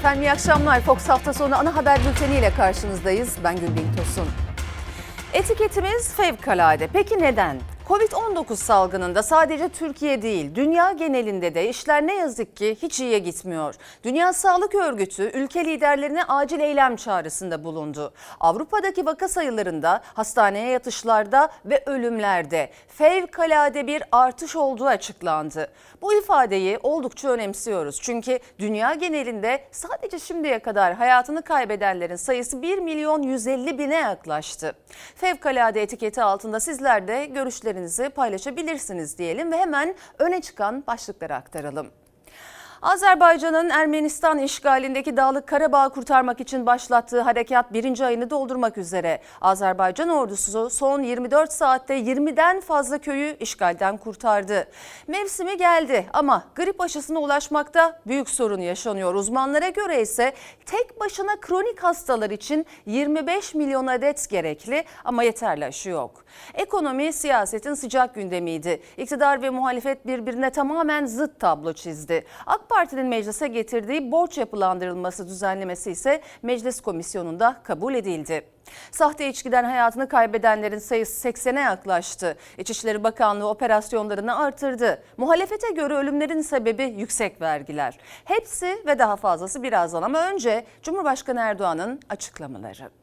Efendim iyi akşamlar. Fox hafta sonu ana haber bülteniyle karşınızdayız. Ben Gülbin Tosun. Etiketimiz fevkalade. Peki neden? Covid-19 salgınında sadece Türkiye değil, dünya genelinde de işler ne yazık ki hiç iyiye gitmiyor. Dünya Sağlık Örgütü ülke liderlerine acil eylem çağrısında bulundu. Avrupa'daki vaka sayılarında, hastaneye yatışlarda ve ölümlerde fevkalade bir artış olduğu açıklandı. Bu ifadeyi oldukça önemsiyoruz. Çünkü dünya genelinde sadece şimdiye kadar hayatını kaybedenlerin sayısı 1 milyon 150 bine yaklaştı. Fevkalade etiketi altında sizler de görüşlerinizi paylaşabilirsiniz diyelim ve hemen öne çıkan başlıkları aktaralım. Azerbaycan'ın Ermenistan işgalindeki Dağlık Karabağ'ı kurtarmak için başlattığı harekat birinci ayını doldurmak üzere. Azerbaycan ordusu son 24 saatte 20'den fazla köyü işgalden kurtardı. Mevsimi geldi ama grip aşısına ulaşmakta büyük sorun yaşanıyor. Uzmanlara göre ise tek başına kronik hastalar için 25 milyon adet gerekli ama yeterli aşı yok. Ekonomi siyasetin sıcak gündemiydi. İktidar ve muhalefet birbirine tamamen zıt tablo çizdi. AK Parti'nin meclise getirdiği borç yapılandırılması düzenlemesi ise meclis komisyonunda kabul edildi. Sahte içkiden hayatını kaybedenlerin sayısı 80'e yaklaştı. İçişleri Bakanlığı operasyonlarını artırdı. Muhalefete göre ölümlerin sebebi yüksek vergiler. Hepsi ve daha fazlası birazdan ama önce Cumhurbaşkanı Erdoğan'ın açıklamaları.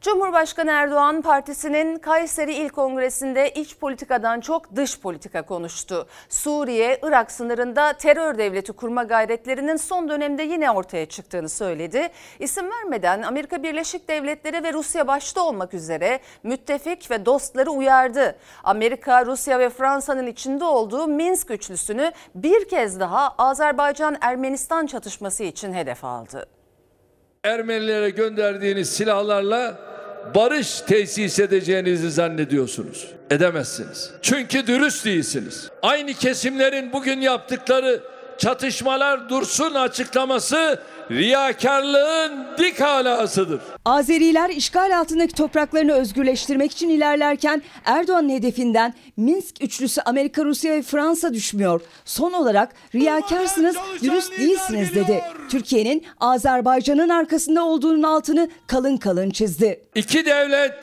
Cumhurbaşkanı Erdoğan partisinin Kayseri İl Kongresi'nde iç politikadan çok dış politika konuştu. Suriye, Irak sınırında terör devleti kurma gayretlerinin son dönemde yine ortaya çıktığını söyledi. İsim vermeden Amerika Birleşik Devletleri ve Rusya başta olmak üzere müttefik ve dostları uyardı. Amerika, Rusya ve Fransa'nın içinde olduğu Minsk üçlüsünü bir kez daha Azerbaycan-Ermenistan çatışması için hedef aldı. Ermenilere gönderdiğiniz silahlarla barış tesis edeceğinizi zannediyorsunuz. Edemezsiniz. Çünkü dürüst değilsiniz. Aynı kesimlerin bugün yaptıkları çatışmalar dursun açıklaması riyakarlığın dik alasıdır. Azeriler işgal altındaki topraklarını özgürleştirmek için ilerlerken Erdoğan'ın hedefinden Minsk üçlüsü Amerika, Rusya ve Fransa düşmüyor. Son olarak riyakarsınız, dürüst değilsiniz dedi. Türkiye'nin Azerbaycan'ın arkasında olduğunun altını kalın kalın çizdi. İki devlet,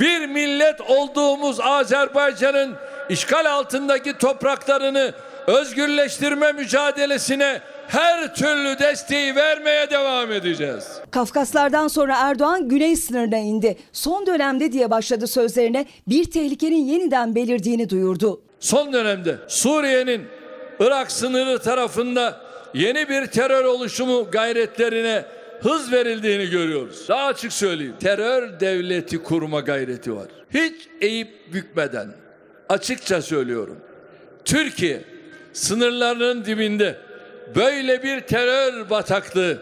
bir millet olduğumuz Azerbaycan'ın işgal altındaki topraklarını özgürleştirme mücadelesine her türlü desteği vermeye devam edeceğiz. Kafkaslardan sonra Erdoğan güney sınırına indi. Son dönemde diye başladı sözlerine bir tehlikenin yeniden belirdiğini duyurdu. Son dönemde Suriye'nin Irak sınırı tarafında yeni bir terör oluşumu gayretlerine hız verildiğini görüyoruz. Daha açık söyleyeyim. Terör devleti kurma gayreti var. Hiç eğip bükmeden açıkça söylüyorum. Türkiye sınırlarının dibinde böyle bir terör bataklığı,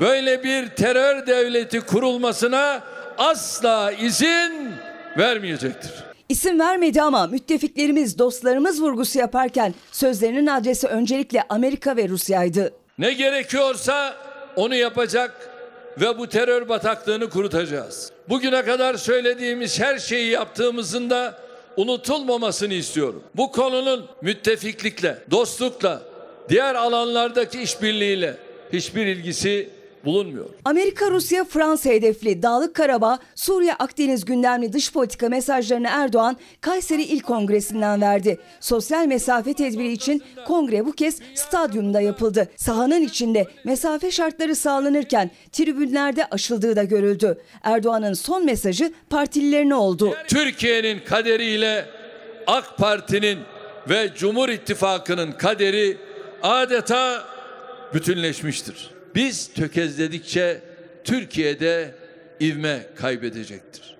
böyle bir terör devleti kurulmasına asla izin vermeyecektir. İsim vermedi ama müttefiklerimiz, dostlarımız vurgusu yaparken sözlerinin adresi öncelikle Amerika ve Rusya'ydı. Ne gerekiyorsa onu yapacak ve bu terör bataklığını kurutacağız. Bugüne kadar söylediğimiz her şeyi yaptığımızın da unutulmamasını istiyorum. Bu konunun müttefiklikle, dostlukla, diğer alanlardaki işbirliğiyle hiçbir ilgisi bulunmuyor. Amerika, Rusya, Fransa hedefli Dağlık Karabağ, Suriye, Akdeniz gündemli dış politika mesajlarını Erdoğan Kayseri İl Kongresi'nden verdi. Sosyal mesafe tedbiri için kongre bu kez stadyumda yapıldı. Sahanın içinde mesafe şartları sağlanırken tribünlerde aşıldığı da görüldü. Erdoğan'ın son mesajı partililerine oldu. Türkiye'nin kaderiyle AK Parti'nin ve Cumhur İttifakı'nın kaderi adeta bütünleşmiştir. Biz tökezledikçe Türkiye'de ivme kaybedecektir.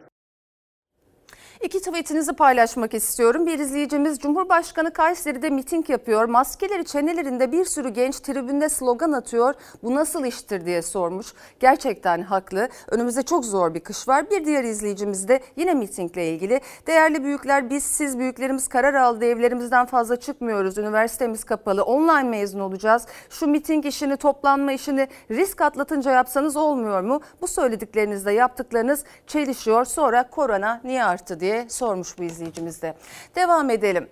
İki tweetinizi paylaşmak istiyorum. Bir izleyicimiz Cumhurbaşkanı Kayseri'de miting yapıyor. Maskeleri çenelerinde bir sürü genç tribünde slogan atıyor. Bu nasıl iştir diye sormuş. Gerçekten haklı. Önümüzde çok zor bir kış var. Bir diğer izleyicimiz de yine mitingle ilgili. Değerli büyükler biz siz büyüklerimiz karar aldı. Evlerimizden fazla çıkmıyoruz. Üniversitemiz kapalı. Online mezun olacağız. Şu miting işini toplanma işini risk atlatınca yapsanız olmuyor mu? Bu söylediklerinizle yaptıklarınız çelişiyor. Sonra korona niye arttı diye sormuş bu izleyicimiz de. Devam edelim.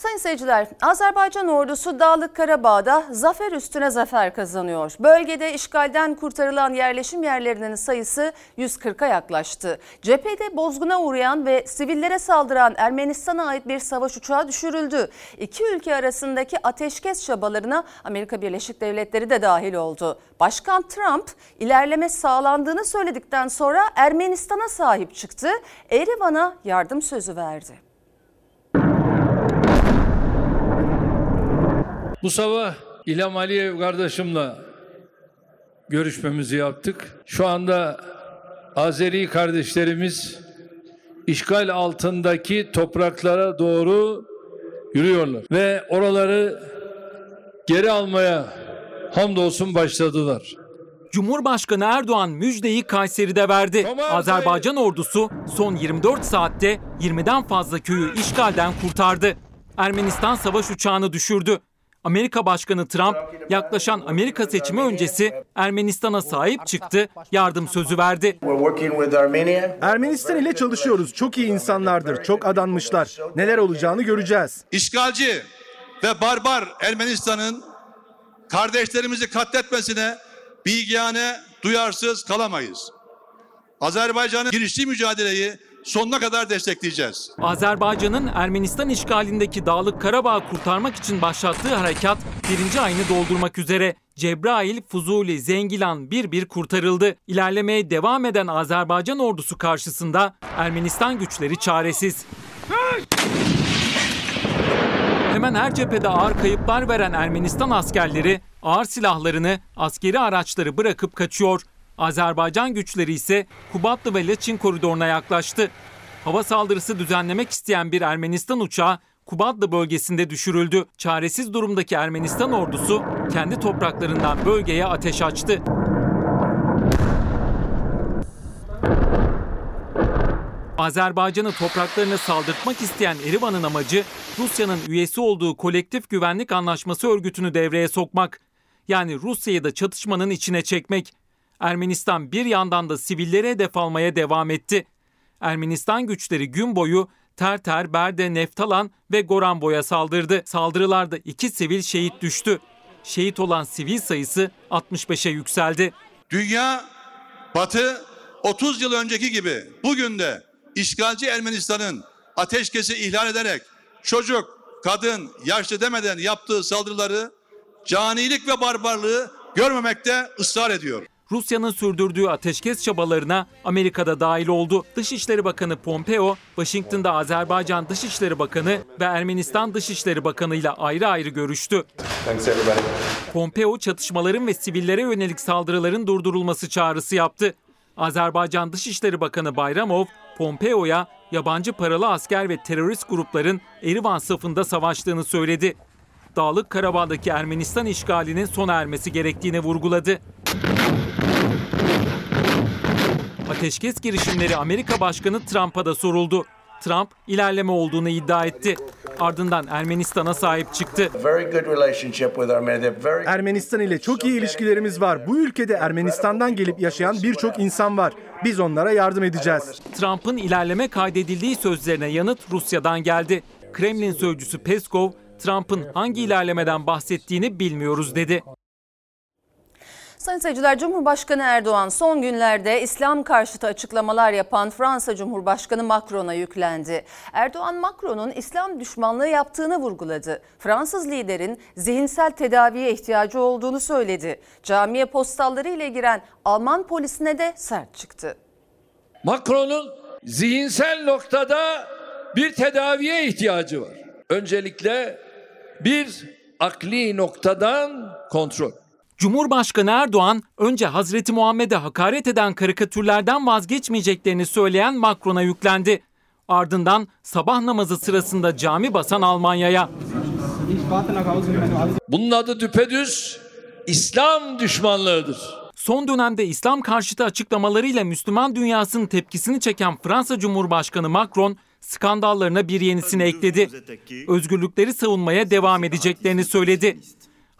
Sayın seyirciler, Azerbaycan ordusu Dağlık Karabağ'da zafer üstüne zafer kazanıyor. Bölgede işgalden kurtarılan yerleşim yerlerinin sayısı 140'a yaklaştı. Cephede bozguna uğrayan ve sivillere saldıran Ermenistan'a ait bir savaş uçağı düşürüldü. İki ülke arasındaki ateşkes çabalarına Amerika Birleşik Devletleri de dahil oldu. Başkan Trump ilerleme sağlandığını söyledikten sonra Ermenistan'a sahip çıktı. Erivan'a yardım sözü verdi. Bu sabah İlham Aliyev kardeşimle görüşmemizi yaptık. Şu anda Azeri kardeşlerimiz işgal altındaki topraklara doğru yürüyorlar ve oraları geri almaya hamdolsun başladılar. Cumhurbaşkanı Erdoğan müjdeyi Kayseri'de verdi. Tamam, Azerbaycan ordusu son 24 saatte 20'den fazla köyü işgalden kurtardı. Ermenistan savaş uçağını düşürdü. Amerika Başkanı Trump yaklaşan Amerika seçimi öncesi Ermenistan'a sahip çıktı, yardım sözü verdi. Ermenistan ile çalışıyoruz. Çok iyi insanlardır, çok adanmışlar. Neler olacağını göreceğiz. İşgalci ve barbar Ermenistan'ın kardeşlerimizi katletmesine bilgiyane, duyarsız kalamayız. Azerbaycan'ın giriştiği mücadeleyi sonuna kadar destekleyeceğiz. Azerbaycan'ın Ermenistan işgalindeki Dağlık Karabağ'ı kurtarmak için başlattığı harekat birinci ayını doldurmak üzere. Cebrail, Fuzuli, Zengilan bir bir kurtarıldı. İlerlemeye devam eden Azerbaycan ordusu karşısında Ermenistan güçleri çaresiz. Hemen her cephede ağır kayıplar veren Ermenistan askerleri ağır silahlarını, askeri araçları bırakıp kaçıyor. Azerbaycan güçleri ise Kubatlı ve Laçin koridoruna yaklaştı. Hava saldırısı düzenlemek isteyen bir Ermenistan uçağı Kubatlı bölgesinde düşürüldü. Çaresiz durumdaki Ermenistan ordusu kendi topraklarından bölgeye ateş açtı. Azerbaycan'ı topraklarına saldırtmak isteyen Erivan'ın amacı Rusya'nın üyesi olduğu Kolektif Güvenlik Anlaşması örgütünü devreye sokmak. Yani Rusya'yı da çatışmanın içine çekmek. Ermenistan bir yandan da sivillere hedef almaya devam etti. Ermenistan güçleri gün boyu Terter, Berde, Neftalan ve Goranboy'a saldırdı. Saldırılarda iki sivil şehit düştü. Şehit olan sivil sayısı 65'e yükseldi. Dünya, Batı 30 yıl önceki gibi bugün de işgalci Ermenistan'ın ateşkesi ihlal ederek çocuk, kadın, yaşlı demeden yaptığı saldırıları canilik ve barbarlığı görmemekte ısrar ediyor. Rusya'nın sürdürdüğü ateşkes çabalarına Amerika'da dahil oldu. Dışişleri Bakanı Pompeo, Washington'da Azerbaycan Dışişleri Bakanı ve Ermenistan Dışişleri Bakanı ile ayrı ayrı görüştü. Pompeo çatışmaların ve sivillere yönelik saldırıların durdurulması çağrısı yaptı. Azerbaycan Dışişleri Bakanı Bayramov, Pompeo'ya yabancı paralı asker ve terörist grupların Erivan safında savaştığını söyledi. Dağlık Karabağ'daki Ermenistan işgalinin sona ermesi gerektiğini vurguladı. Ateşkes girişimleri Amerika Başkanı Trump'a da soruldu. Trump ilerleme olduğunu iddia etti. Ardından Ermenistan'a sahip çıktı. Ermenistan ile çok iyi ilişkilerimiz var. Bu ülkede Ermenistan'dan gelip yaşayan birçok insan var. Biz onlara yardım edeceğiz. Trump'ın ilerleme kaydedildiği sözlerine yanıt Rusya'dan geldi. Kremlin sözcüsü Peskov, Trump'ın hangi ilerlemeden bahsettiğini bilmiyoruz dedi. Sayın seyirciler, Cumhurbaşkanı Erdoğan son günlerde İslam karşıtı açıklamalar yapan Fransa Cumhurbaşkanı Macron'a yüklendi. Erdoğan Macron'un İslam düşmanlığı yaptığını vurguladı. Fransız liderin zihinsel tedaviye ihtiyacı olduğunu söyledi. Camiye postalları ile giren Alman polisine de sert çıktı. Macron'un zihinsel noktada bir tedaviye ihtiyacı var. Öncelikle bir akli noktadan kontrol. Cumhurbaşkanı Erdoğan önce Hazreti Muhammed'e hakaret eden karikatürlerden vazgeçmeyeceklerini söyleyen Macron'a yüklendi. Ardından sabah namazı sırasında cami basan Almanya'ya. Bunun adı düpedüz İslam düşmanlığıdır. Son dönemde İslam karşıtı açıklamalarıyla Müslüman dünyasının tepkisini çeken Fransa Cumhurbaşkanı Macron skandallarına bir yenisini ekledi. Özgürlükleri savunmaya devam edeceklerini söyledi.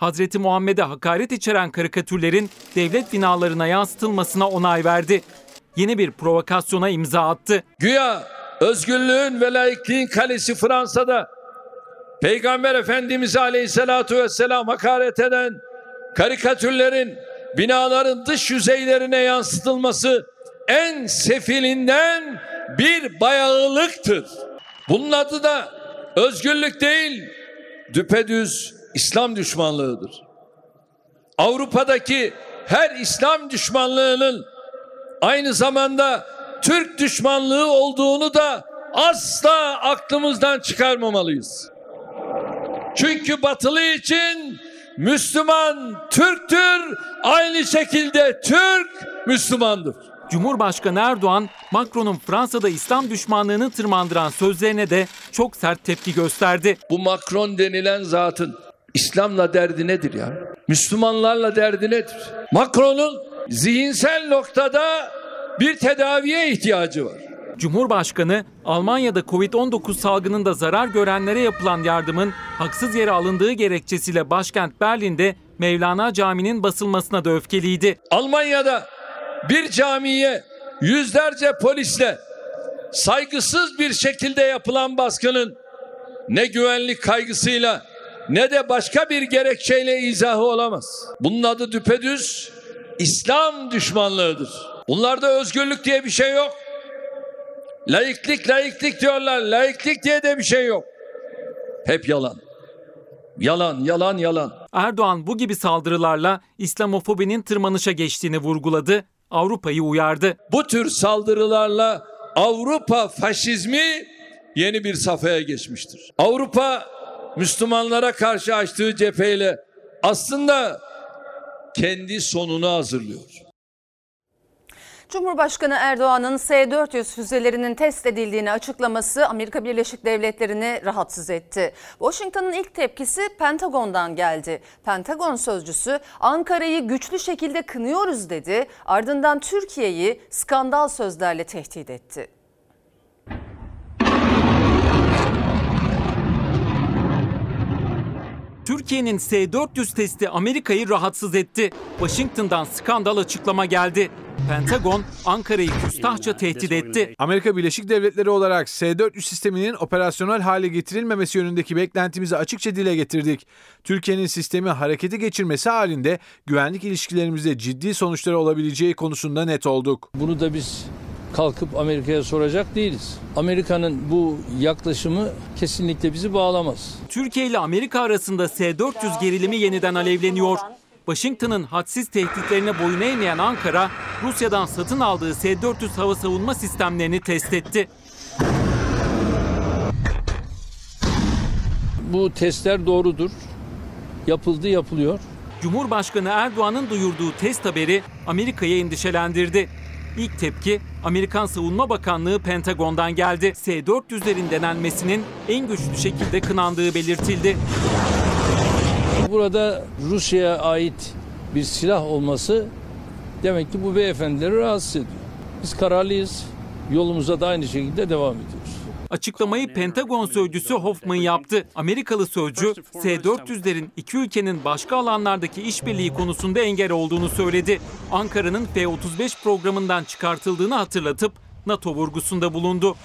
Hazreti Muhammed'e hakaret içeren karikatürlerin devlet binalarına yansıtılmasına onay verdi. Yeni bir provokasyona imza attı. Güya özgürlüğün ve laikliğin kalesi Fransa'da Peygamber Efendimiz Aleyhisselatü Vesselam hakaret eden karikatürlerin binaların dış yüzeylerine yansıtılması en sefilinden bir bayağılıktır. Bunun adı da özgürlük değil, düpedüz İslam düşmanlığıdır. Avrupa'daki her İslam düşmanlığının aynı zamanda Türk düşmanlığı olduğunu da asla aklımızdan çıkarmamalıyız. Çünkü batılı için Müslüman Türktür, aynı şekilde Türk Müslümandır. Cumhurbaşkanı Erdoğan, Macron'un Fransa'da İslam düşmanlığını tırmandıran sözlerine de çok sert tepki gösterdi. Bu Macron denilen zatın İslam'la derdi nedir ya? Müslümanlarla derdi nedir? Macron'un zihinsel noktada bir tedaviye ihtiyacı var. Cumhurbaşkanı, Almanya'da Covid-19 salgınında zarar görenlere yapılan yardımın haksız yere alındığı gerekçesiyle başkent Berlin'de Mevlana Camii'nin basılmasına da öfkeliydi. Almanya'da bir camiye yüzlerce polisle saygısız bir şekilde yapılan baskının ne güvenlik kaygısıyla ne de başka bir gerekçeyle izahı olamaz. Bunun adı düpedüz İslam düşmanlığıdır. Bunlarda özgürlük diye bir şey yok. Laiklik laiklik diyorlar. Laiklik diye de bir şey yok. Hep yalan. Yalan, yalan, yalan. Erdoğan bu gibi saldırılarla İslamofobinin tırmanışa geçtiğini vurguladı, Avrupa'yı uyardı. Bu tür saldırılarla Avrupa faşizmi yeni bir safhaya geçmiştir. Avrupa Müslümanlara karşı açtığı cepheyle aslında kendi sonunu hazırlıyor. Cumhurbaşkanı Erdoğan'ın S-400 füzelerinin test edildiğini açıklaması Amerika Birleşik Devletleri'ni rahatsız etti. Washington'ın ilk tepkisi Pentagon'dan geldi. Pentagon sözcüsü Ankara'yı güçlü şekilde kınıyoruz dedi. Ardından Türkiye'yi skandal sözlerle tehdit etti. Türkiye'nin S-400 testi Amerika'yı rahatsız etti. Washington'dan skandal açıklama geldi. Pentagon Ankara'yı küstahça tehdit etti. Amerika Birleşik Devletleri olarak S-400 sisteminin operasyonel hale getirilmemesi yönündeki beklentimizi açıkça dile getirdik. Türkiye'nin sistemi harekete geçirmesi halinde güvenlik ilişkilerimizde ciddi sonuçları olabileceği konusunda net olduk. Bunu da biz kalkıp Amerika'ya soracak değiliz. Amerika'nın bu yaklaşımı kesinlikle bizi bağlamaz. Türkiye ile Amerika arasında S-400 gerilimi yeniden alevleniyor. Washington'ın hadsiz tehditlerine boyun eğmeyen Ankara, Rusya'dan satın aldığı S-400 hava savunma sistemlerini test etti. Bu testler doğrudur. Yapıldı, yapılıyor. Cumhurbaşkanı Erdoğan'ın duyurduğu test haberi Amerika'yı endişelendirdi. İlk tepki Amerikan Savunma Bakanlığı Pentagon'dan geldi. S-400'lerin denenmesinin en güçlü şekilde kınandığı belirtildi. Burada Rusya'ya ait bir silah olması demek ki bu beyefendileri rahatsız ediyor. Biz kararlıyız. Yolumuza da aynı şekilde devam ediyoruz. Açıklamayı Pentagon sözcüsü Hoffman yaptı. Amerikalı sözcü S-400'lerin iki ülkenin başka alanlardaki işbirliği konusunda engel olduğunu söyledi. Ankara'nın F-35 programından çıkartıldığını hatırlatıp NATO vurgusunda bulundu.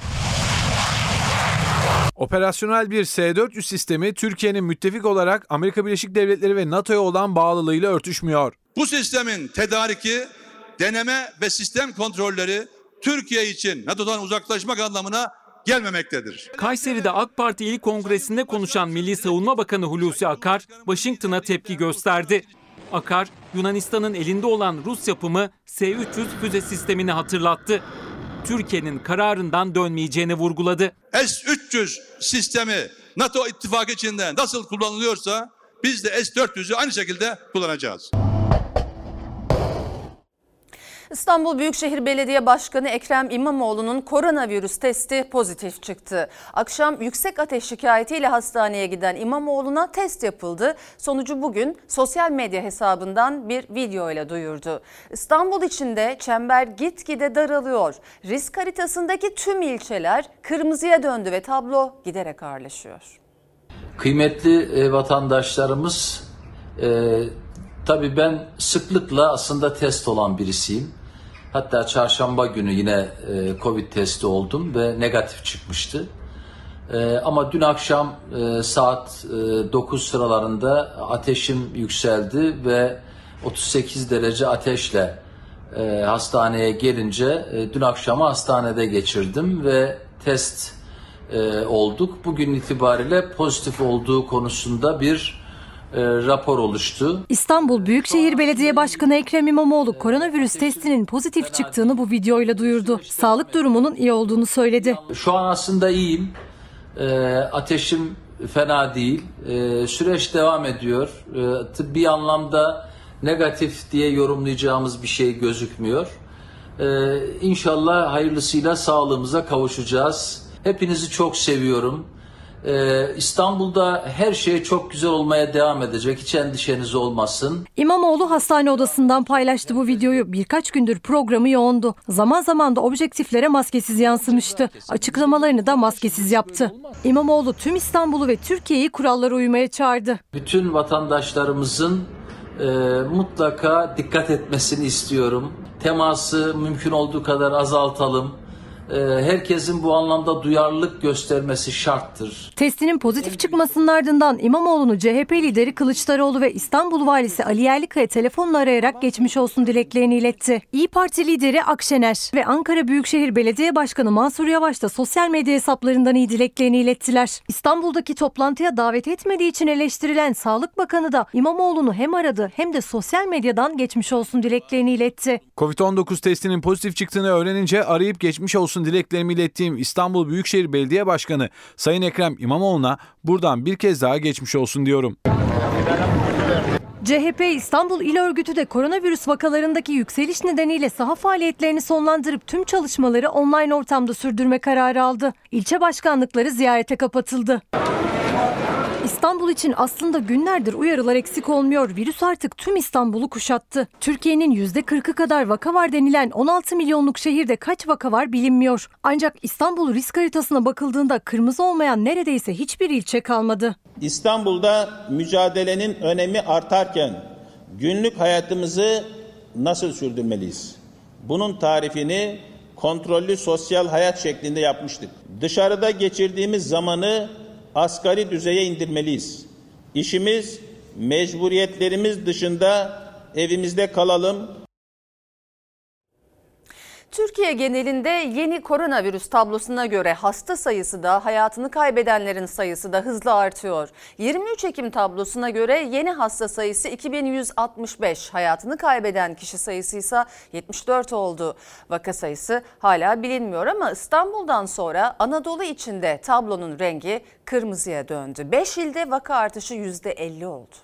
Operasyonel bir S-400 sistemi Türkiye'nin müttefik olarak Amerika Birleşik Devletleri ve NATO'ya olan bağlılığıyla örtüşmüyor. Bu sistemin tedariki, deneme ve sistem kontrolleri Türkiye için NATO'dan uzaklaşmak anlamına gelmemektedir. Kayseri'de AK Parti İl Kongresi'nde konuşan Milli Savunma Bakanı Hulusi Akar, Washington'a tepki gösterdi. Akar, Yunanistan'ın elinde olan Rus yapımı S-300 füze sistemini hatırlattı. Türkiye'nin kararından dönmeyeceğini vurguladı. S-300 sistemi NATO ittifakı içinde nasıl kullanılıyorsa biz de S-400'ü aynı şekilde kullanacağız. İstanbul Büyükşehir Belediye Başkanı Ekrem İmamoğlu'nun koronavirüs testi pozitif çıktı. Akşam yüksek ateş şikayetiyle hastaneye giden İmamoğlu'na test yapıldı. Sonucu bugün sosyal medya hesabından bir video ile duyurdu. İstanbul içinde çember gitgide daralıyor. Risk haritasındaki tüm ilçeler kırmızıya döndü ve tablo giderek ağırlaşıyor. Kıymetli e, vatandaşlarımız, e, tabii ben sıklıkla aslında test olan birisiyim. Hatta çarşamba günü yine e, Covid testi oldum ve negatif çıkmıştı. Ee, ama dün akşam e, saat e, 9 sıralarında ateşim yükseldi ve 38 derece ateşle e, hastaneye gelince e, dün akşamı hastanede geçirdim ve test e, olduk. Bugün itibariyle pozitif olduğu konusunda bir e, rapor oluştu. İstanbul Büyükşehir Belediye Başkanı Ekrem İmamoğlu koronavirüs testinin pozitif çıktığını bu videoyla duyurdu. Sağlık durumunun iyi olduğunu söyledi. Şu an aslında iyiyim. E, ateşim fena değil. E, süreç devam ediyor. E, tıbbi anlamda negatif diye yorumlayacağımız bir şey gözükmüyor. E, inşallah hayırlısıyla sağlığımıza kavuşacağız. Hepinizi çok seviyorum. Ee, İstanbul'da her şey çok güzel olmaya devam edecek. Hiç endişeniz olmasın. İmamoğlu hastane odasından paylaştı bu videoyu. Birkaç gündür programı yoğundu. Zaman zaman da objektiflere maskesiz yansımıştı. Açıklamalarını da maskesiz yaptı. İmamoğlu tüm İstanbul'u ve Türkiye'yi kurallara uymaya çağırdı. Bütün vatandaşlarımızın e, mutlaka dikkat etmesini istiyorum. Teması mümkün olduğu kadar azaltalım. E, herkesin bu anlamda duyarlılık göstermesi şarttır. Testinin pozitif çıkmasının ardından İmamoğlu'nu CHP lideri Kılıçdaroğlu ve İstanbul valisi Ali Yerlikaya telefonla arayarak geçmiş olsun dileklerini iletti. İyi Parti lideri Akşener ve Ankara Büyükşehir Belediye Başkanı Mansur Yavaş da sosyal medya hesaplarından iyi dileklerini ilettiler. İstanbul'daki toplantıya davet etmediği için eleştirilen Sağlık Bakanı da İmamoğlu'nu hem aradı hem de sosyal medyadan geçmiş olsun dileklerini iletti. Covid-19 testinin pozitif çıktığını öğrenince arayıp geçmiş olsun dileklerimi ilettiğim İstanbul Büyükşehir Belediye Başkanı Sayın Ekrem İmamoğlu'na buradan bir kez daha geçmiş olsun diyorum. CHP İstanbul İl Örgütü de koronavirüs vakalarındaki yükseliş nedeniyle saha faaliyetlerini sonlandırıp tüm çalışmaları online ortamda sürdürme kararı aldı. İlçe başkanlıkları ziyarete kapatıldı. İstanbul için aslında günlerdir uyarılar eksik olmuyor. Virüs artık tüm İstanbul'u kuşattı. Türkiye'nin %40'ı kadar vaka var denilen 16 milyonluk şehirde kaç vaka var bilinmiyor. Ancak İstanbul risk haritasına bakıldığında kırmızı olmayan neredeyse hiçbir ilçe kalmadı. İstanbul'da mücadelenin önemi artarken günlük hayatımızı nasıl sürdürmeliyiz? Bunun tarifini kontrollü sosyal hayat şeklinde yapmıştık. Dışarıda geçirdiğimiz zamanı asgari düzeye indirmeliyiz. İşimiz, mecburiyetlerimiz dışında evimizde kalalım, Türkiye genelinde yeni koronavirüs tablosuna göre hasta sayısı da hayatını kaybedenlerin sayısı da hızla artıyor. 23 Ekim tablosuna göre yeni hasta sayısı 2165, hayatını kaybeden kişi sayısı ise 74 oldu. Vaka sayısı hala bilinmiyor ama İstanbul'dan sonra Anadolu içinde tablonun rengi kırmızıya döndü. 5 ilde vaka artışı %50 oldu.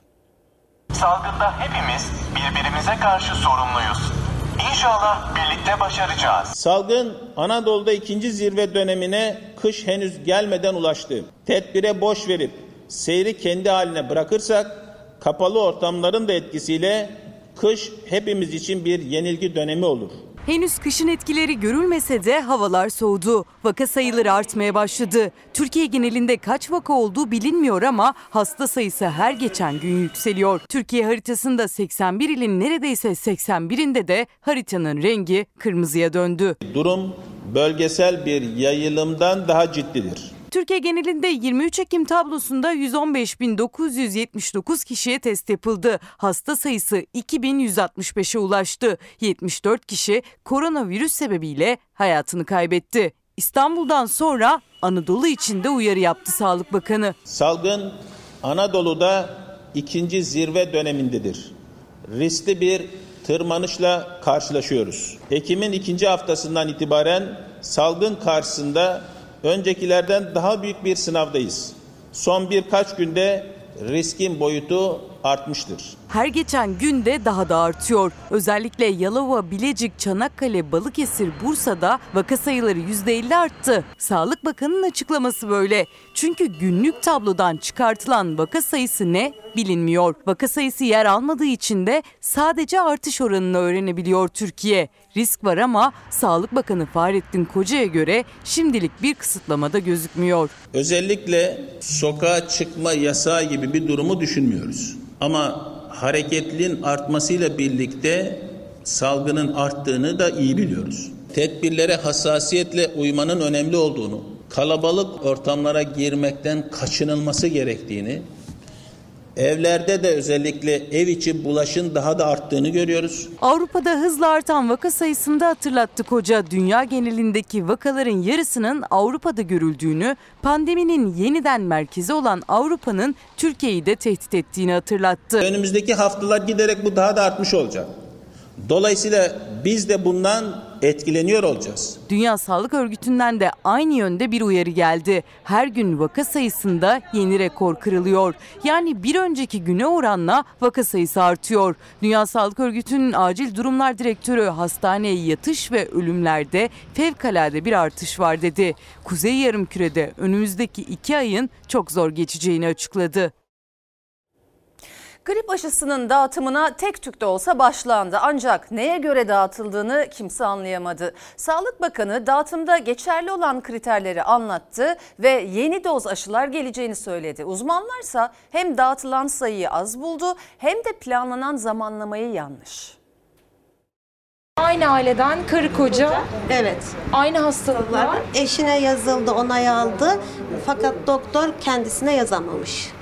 Salgında hepimiz birbirimize karşı sorumluyuz. İnşallah birlikte başaracağız. Salgın Anadolu'da ikinci zirve dönemine kış henüz gelmeden ulaştı. Tedbire boş verip seyri kendi haline bırakırsak kapalı ortamların da etkisiyle kış hepimiz için bir yenilgi dönemi olur. Henüz kışın etkileri görülmese de havalar soğudu. Vaka sayıları artmaya başladı. Türkiye genelinde kaç vaka olduğu bilinmiyor ama hasta sayısı her geçen gün yükseliyor. Türkiye haritasında 81 ilin neredeyse 81'inde de haritanın rengi kırmızıya döndü. Durum bölgesel bir yayılımdan daha ciddidir. Türkiye genelinde 23 Ekim tablosunda 115.979 kişiye test yapıldı. Hasta sayısı 2165'e ulaştı. 74 kişi koronavirüs sebebiyle hayatını kaybetti. İstanbul'dan sonra Anadolu için de uyarı yaptı Sağlık Bakanı. Salgın Anadolu'da ikinci zirve dönemindedir. Riskli bir tırmanışla karşılaşıyoruz. Ekim'in ikinci haftasından itibaren salgın karşısında öncekilerden daha büyük bir sınavdayız. Son birkaç günde riskin boyutu artmıştır. Her geçen günde daha da artıyor. Özellikle Yalova, Bilecik, Çanakkale, Balıkesir, Bursa'da vaka sayıları %50 arttı. Sağlık Bakanı'nın açıklaması böyle. Çünkü günlük tablodan çıkartılan vaka sayısı ne bilinmiyor. Vaka sayısı yer almadığı için de sadece artış oranını öğrenebiliyor Türkiye. Risk var ama Sağlık Bakanı Fahrettin Koca'ya göre şimdilik bir kısıtlamada gözükmüyor. Özellikle sokağa çıkma yasağı gibi bir durumu düşünmüyoruz. Ama hareketliliğin artmasıyla birlikte salgının arttığını da iyi biliyoruz. Tedbirlere hassasiyetle uymanın önemli olduğunu, kalabalık ortamlara girmekten kaçınılması gerektiğini, evlerde de özellikle ev içi bulaşın daha da arttığını görüyoruz. Avrupa'da hızla artan vaka sayısında hatırlattık hoca. Dünya genelindeki vakaların yarısının Avrupa'da görüldüğünü, pandeminin yeniden merkezi olan Avrupa'nın Türkiye'yi de tehdit ettiğini hatırlattı. Önümüzdeki haftalar giderek bu daha da artmış olacak. Dolayısıyla biz de bundan etkileniyor olacağız. Dünya Sağlık Örgütü'nden de aynı yönde bir uyarı geldi. Her gün vaka sayısında yeni rekor kırılıyor. Yani bir önceki güne oranla vaka sayısı artıyor. Dünya Sağlık Örgütü'nün acil durumlar direktörü hastaneye yatış ve ölümlerde fevkalade bir artış var dedi. Kuzey Yarımküre'de önümüzdeki iki ayın çok zor geçeceğini açıkladı. Grip aşısının dağıtımına tek tük de olsa başlandı. Ancak neye göre dağıtıldığını kimse anlayamadı. Sağlık Bakanı dağıtımda geçerli olan kriterleri anlattı ve yeni doz aşılar geleceğini söyledi. Uzmanlarsa hem dağıtılan sayıyı az buldu hem de planlanan zamanlamayı yanlış. Aynı aileden karı koca. Evet. Aynı hastalıklar. Eşine yazıldı, onay aldı. Fakat doktor kendisine yazamamış.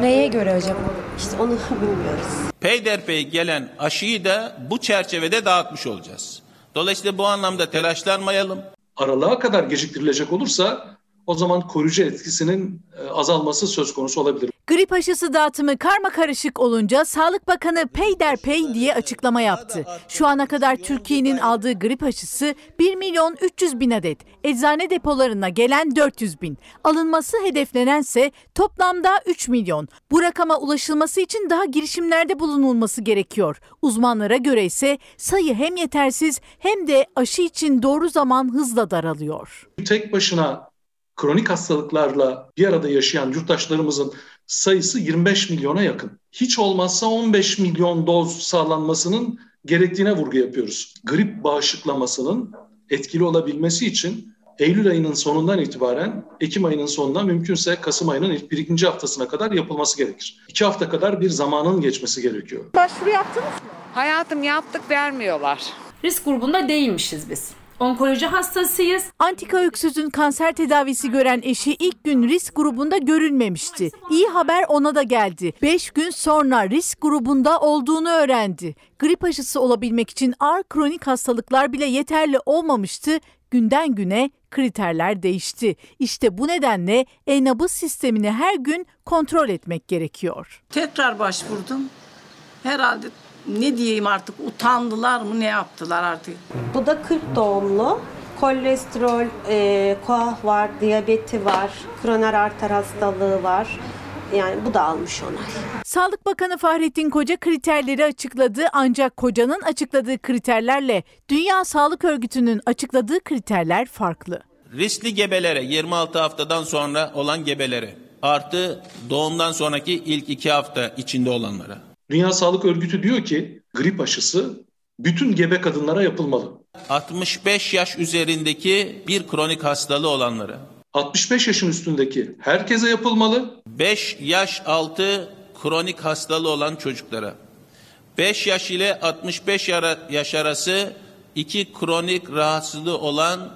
Neye göre acaba? İşte onu bilmiyoruz. Peyderpey gelen aşıyı da bu çerçevede dağıtmış olacağız. Dolayısıyla bu anlamda telaşlanmayalım. Aralığa kadar geciktirilecek olursa o zaman koruyucu etkisinin e, azalması söz konusu olabilir. Grip aşısı dağıtımı karma karışık olunca Sağlık Bakanı peyderpey diye açıklama yaptı. Şu ana kadar Türkiye'nin aldığı grip aşısı 1 milyon 300 bin adet. Eczane depolarına gelen 400 bin. Alınması hedeflenense toplamda 3 milyon. Bu rakama ulaşılması için daha girişimlerde bulunulması gerekiyor. Uzmanlara göre ise sayı hem yetersiz hem de aşı için doğru zaman hızla daralıyor. Tek başına kronik hastalıklarla bir arada yaşayan yurttaşlarımızın sayısı 25 milyona yakın. Hiç olmazsa 15 milyon doz sağlanmasının gerektiğine vurgu yapıyoruz. Grip bağışıklamasının etkili olabilmesi için Eylül ayının sonundan itibaren Ekim ayının sonundan mümkünse Kasım ayının ilk bir ikinci haftasına kadar yapılması gerekir. İki hafta kadar bir zamanın geçmesi gerekiyor. Başvuru yaptınız mı? Hayatım yaptık vermiyorlar. Risk grubunda değilmişiz biz. Onkoloji hastasıyız. Antika öksüzün kanser tedavisi gören eşi ilk gün risk grubunda görülmemişti. İyi haber ona da geldi. 5 gün sonra risk grubunda olduğunu öğrendi. Grip aşısı olabilmek için ağır kronik hastalıklar bile yeterli olmamıştı. Günden güne kriterler değişti. İşte bu nedenle e-nabız sistemini her gün kontrol etmek gerekiyor. Tekrar başvurdum. Herhalde ne diyeyim artık utandılar mı ne yaptılar artık. Bu da 40 doğumlu. Kolesterol, e, koah var, diyabeti var, kroner arter hastalığı var. Yani bu da almış onay. Sağlık Bakanı Fahrettin Koca kriterleri açıkladı ancak Koca'nın açıkladığı kriterlerle Dünya Sağlık Örgütü'nün açıkladığı kriterler farklı. Riskli gebelere 26 haftadan sonra olan gebelere artı doğumdan sonraki ilk iki hafta içinde olanlara. Dünya Sağlık Örgütü diyor ki grip aşısı bütün gebe kadınlara yapılmalı. 65 yaş üzerindeki bir kronik hastalığı olanlara. 65 yaşın üstündeki herkese yapılmalı. 5 yaş altı kronik hastalığı olan çocuklara. 5 yaş ile 65 yaş arası iki kronik rahatsızlığı olan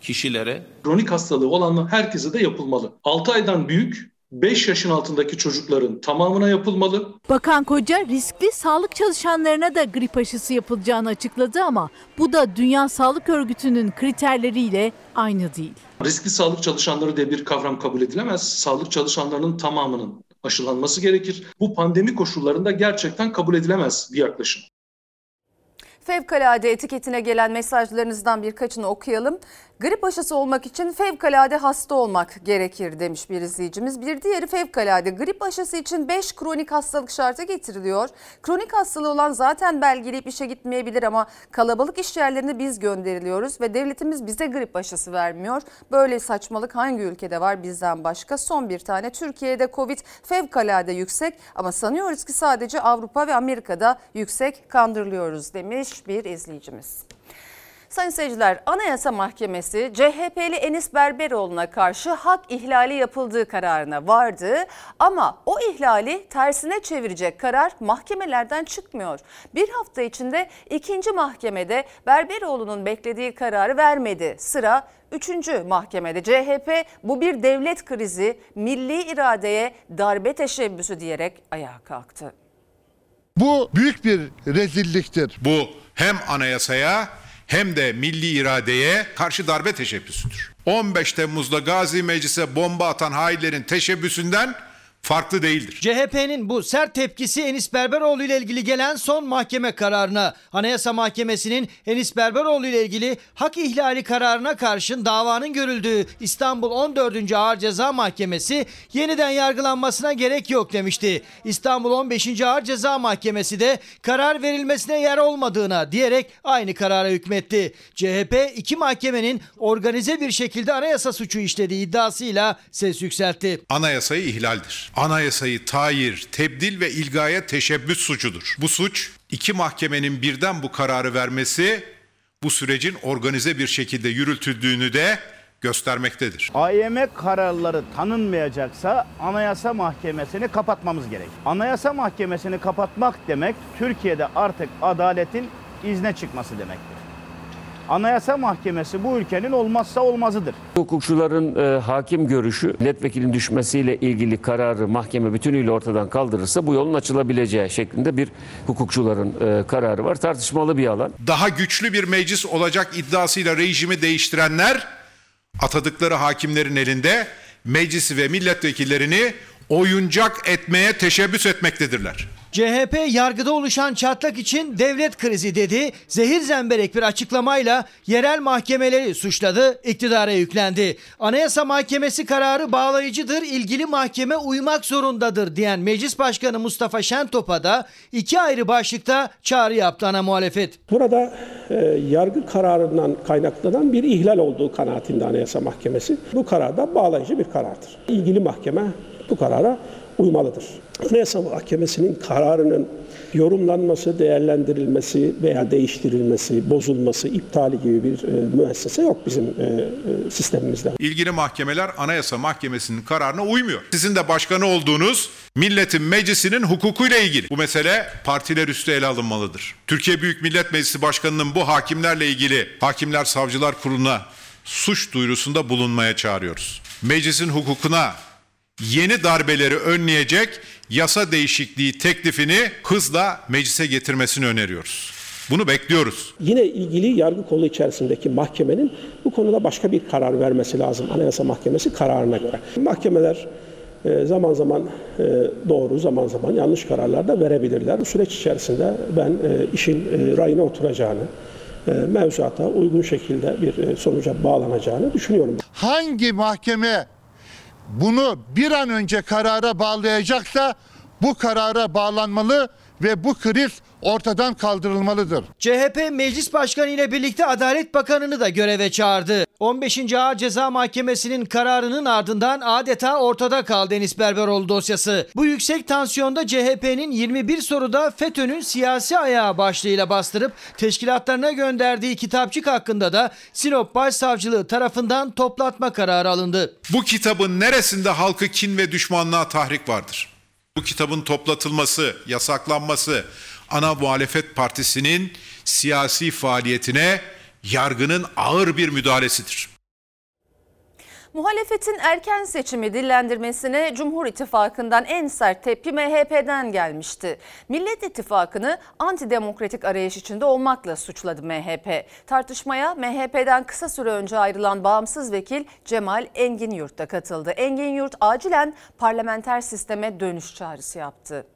kişilere. Kronik hastalığı olan herkese de yapılmalı. 6 aydan büyük 5 yaşın altındaki çocukların tamamına yapılmalı. Bakan Koca riskli sağlık çalışanlarına da grip aşısı yapılacağını açıkladı ama bu da Dünya Sağlık Örgütü'nün kriterleriyle aynı değil. Riskli sağlık çalışanları diye bir kavram kabul edilemez. Sağlık çalışanlarının tamamının aşılanması gerekir. Bu pandemi koşullarında gerçekten kabul edilemez bir yaklaşım. Fevkalade etiketine gelen mesajlarınızdan birkaçını okuyalım. Grip aşısı olmak için fevkalade hasta olmak gerekir demiş bir izleyicimiz. Bir diğeri fevkalade grip aşısı için 5 kronik hastalık şartı getiriliyor. Kronik hastalığı olan zaten belgeleyip işe gitmeyebilir ama kalabalık iş yerlerine biz gönderiliyoruz ve devletimiz bize grip aşısı vermiyor. Böyle saçmalık hangi ülkede var bizden başka? Son bir tane Türkiye'de Covid fevkalade yüksek ama sanıyoruz ki sadece Avrupa ve Amerika'da yüksek kandırılıyoruz demiş bir izleyicimiz. Sayın seyirciler, Anayasa Mahkemesi CHP'li Enis Berberoğlu'na karşı hak ihlali yapıldığı kararına vardı ama o ihlali tersine çevirecek karar mahkemelerden çıkmıyor. Bir hafta içinde ikinci mahkemede Berberoğlu'nun beklediği kararı vermedi. Sıra Üçüncü mahkemede CHP bu bir devlet krizi, milli iradeye darbe teşebbüsü diyerek ayağa kalktı. Bu büyük bir rezilliktir. Bu hem anayasaya hem de milli iradeye karşı darbe teşebbüsüdür. 15 Temmuz'da Gazi Meclis'e bomba atan hainlerin teşebbüsünden farklı değildir. CHP'nin bu sert tepkisi Enis Berberoğlu ile ilgili gelen son mahkeme kararına. Anayasa Mahkemesi'nin Enis Berberoğlu ile ilgili hak ihlali kararına karşın davanın görüldüğü İstanbul 14. Ağır Ceza Mahkemesi yeniden yargılanmasına gerek yok demişti. İstanbul 15. Ağır Ceza Mahkemesi de karar verilmesine yer olmadığına diyerek aynı karara hükmetti. CHP iki mahkemenin organize bir şekilde anayasa suçu işlediği iddiasıyla ses yükseltti. Anayasayı ihlaldir. Anayasayı tayir, tebdil ve ilgaya teşebbüs suçudur. Bu suç iki mahkemenin birden bu kararı vermesi bu sürecin organize bir şekilde yürütüldüğünü de göstermektedir. AYM kararları tanınmayacaksa Anayasa Mahkemesi'ni kapatmamız gerek. Anayasa Mahkemesi'ni kapatmak demek Türkiye'de artık adaletin izne çıkması demektir. Anayasa Mahkemesi bu ülkenin olmazsa olmazıdır. Hukukçuların e, hakim görüşü milletvekilinin düşmesiyle ilgili kararı mahkeme bütünüyle ortadan kaldırırsa bu yolun açılabileceği şeklinde bir hukukçuların e, kararı var. Tartışmalı bir alan. Daha güçlü bir meclis olacak iddiasıyla rejimi değiştirenler atadıkları hakimlerin elinde meclisi ve milletvekillerini oyuncak etmeye teşebbüs etmektedirler. CHP yargıda oluşan çatlak için devlet krizi dedi. Zehir zemberek bir açıklamayla yerel mahkemeleri suçladı, iktidara yüklendi. Anayasa Mahkemesi kararı bağlayıcıdır, ilgili mahkeme uymak zorundadır diyen Meclis Başkanı Mustafa Şentop'a da iki ayrı başlıkta çağrı yaptı ana muhalefet. Burada e, yargı kararından kaynaklanan bir ihlal olduğu kanaatinde Anayasa Mahkemesi. Bu karar da bağlayıcı bir karardır. İlgili mahkeme bu karara uymalıdır. Anayasa Mahkemesi'nin kararının yorumlanması, değerlendirilmesi veya değiştirilmesi, bozulması, iptali gibi bir e, müessese yok bizim e, e, sistemimizde. İlgili mahkemeler Anayasa Mahkemesi'nin kararına uymuyor. Sizin de başkanı olduğunuz milletin meclisinin hukukuyla ilgili. Bu mesele partiler üstü ele alınmalıdır. Türkiye Büyük Millet Meclisi Başkanı'nın bu hakimlerle ilgili Hakimler Savcılar Kurulu'na suç duyurusunda bulunmaya çağırıyoruz. Meclisin hukukuna yeni darbeleri önleyecek yasa değişikliği teklifini hızla meclise getirmesini öneriyoruz. Bunu bekliyoruz. Yine ilgili yargı kolu içerisindeki mahkemenin bu konuda başka bir karar vermesi lazım. Anayasa Mahkemesi kararına göre. Mahkemeler e, zaman zaman e, doğru, zaman zaman yanlış kararlar da verebilirler. Bu süreç içerisinde ben e, işin rayına oturacağını, mevzuata uygun şekilde bir sonuca bağlanacağını düşünüyorum. Hangi mahkeme bunu bir an önce karara bağlayacaksa bu karara bağlanmalı ve bu kriz ortadan kaldırılmalıdır. CHP Meclis Başkanı ile birlikte Adalet Bakanı'nı da göreve çağırdı. 15. Ağır Ceza Mahkemesi'nin kararının ardından adeta ortada kaldı Enis Berberoğlu dosyası. Bu yüksek tansiyonda CHP'nin 21 soruda FETÖ'nün siyasi ayağı başlığıyla bastırıp teşkilatlarına gönderdiği kitapçık hakkında da Sinop Başsavcılığı tarafından toplatma kararı alındı. Bu kitabın neresinde halkı kin ve düşmanlığa tahrik vardır? Bu kitabın toplatılması, yasaklanması ana muhalefet partisinin siyasi faaliyetine yargının ağır bir müdahalesidir. Muhalefetin erken seçimi dillendirmesine Cumhur İttifakı'ndan en sert tepki MHP'den gelmişti. Millet İttifakı'nı antidemokratik arayış içinde olmakla suçladı MHP. Tartışmaya MHP'den kısa süre önce ayrılan bağımsız vekil Cemal Engin Yurt da katıldı. Engin Yurt acilen parlamenter sisteme dönüş çağrısı yaptı.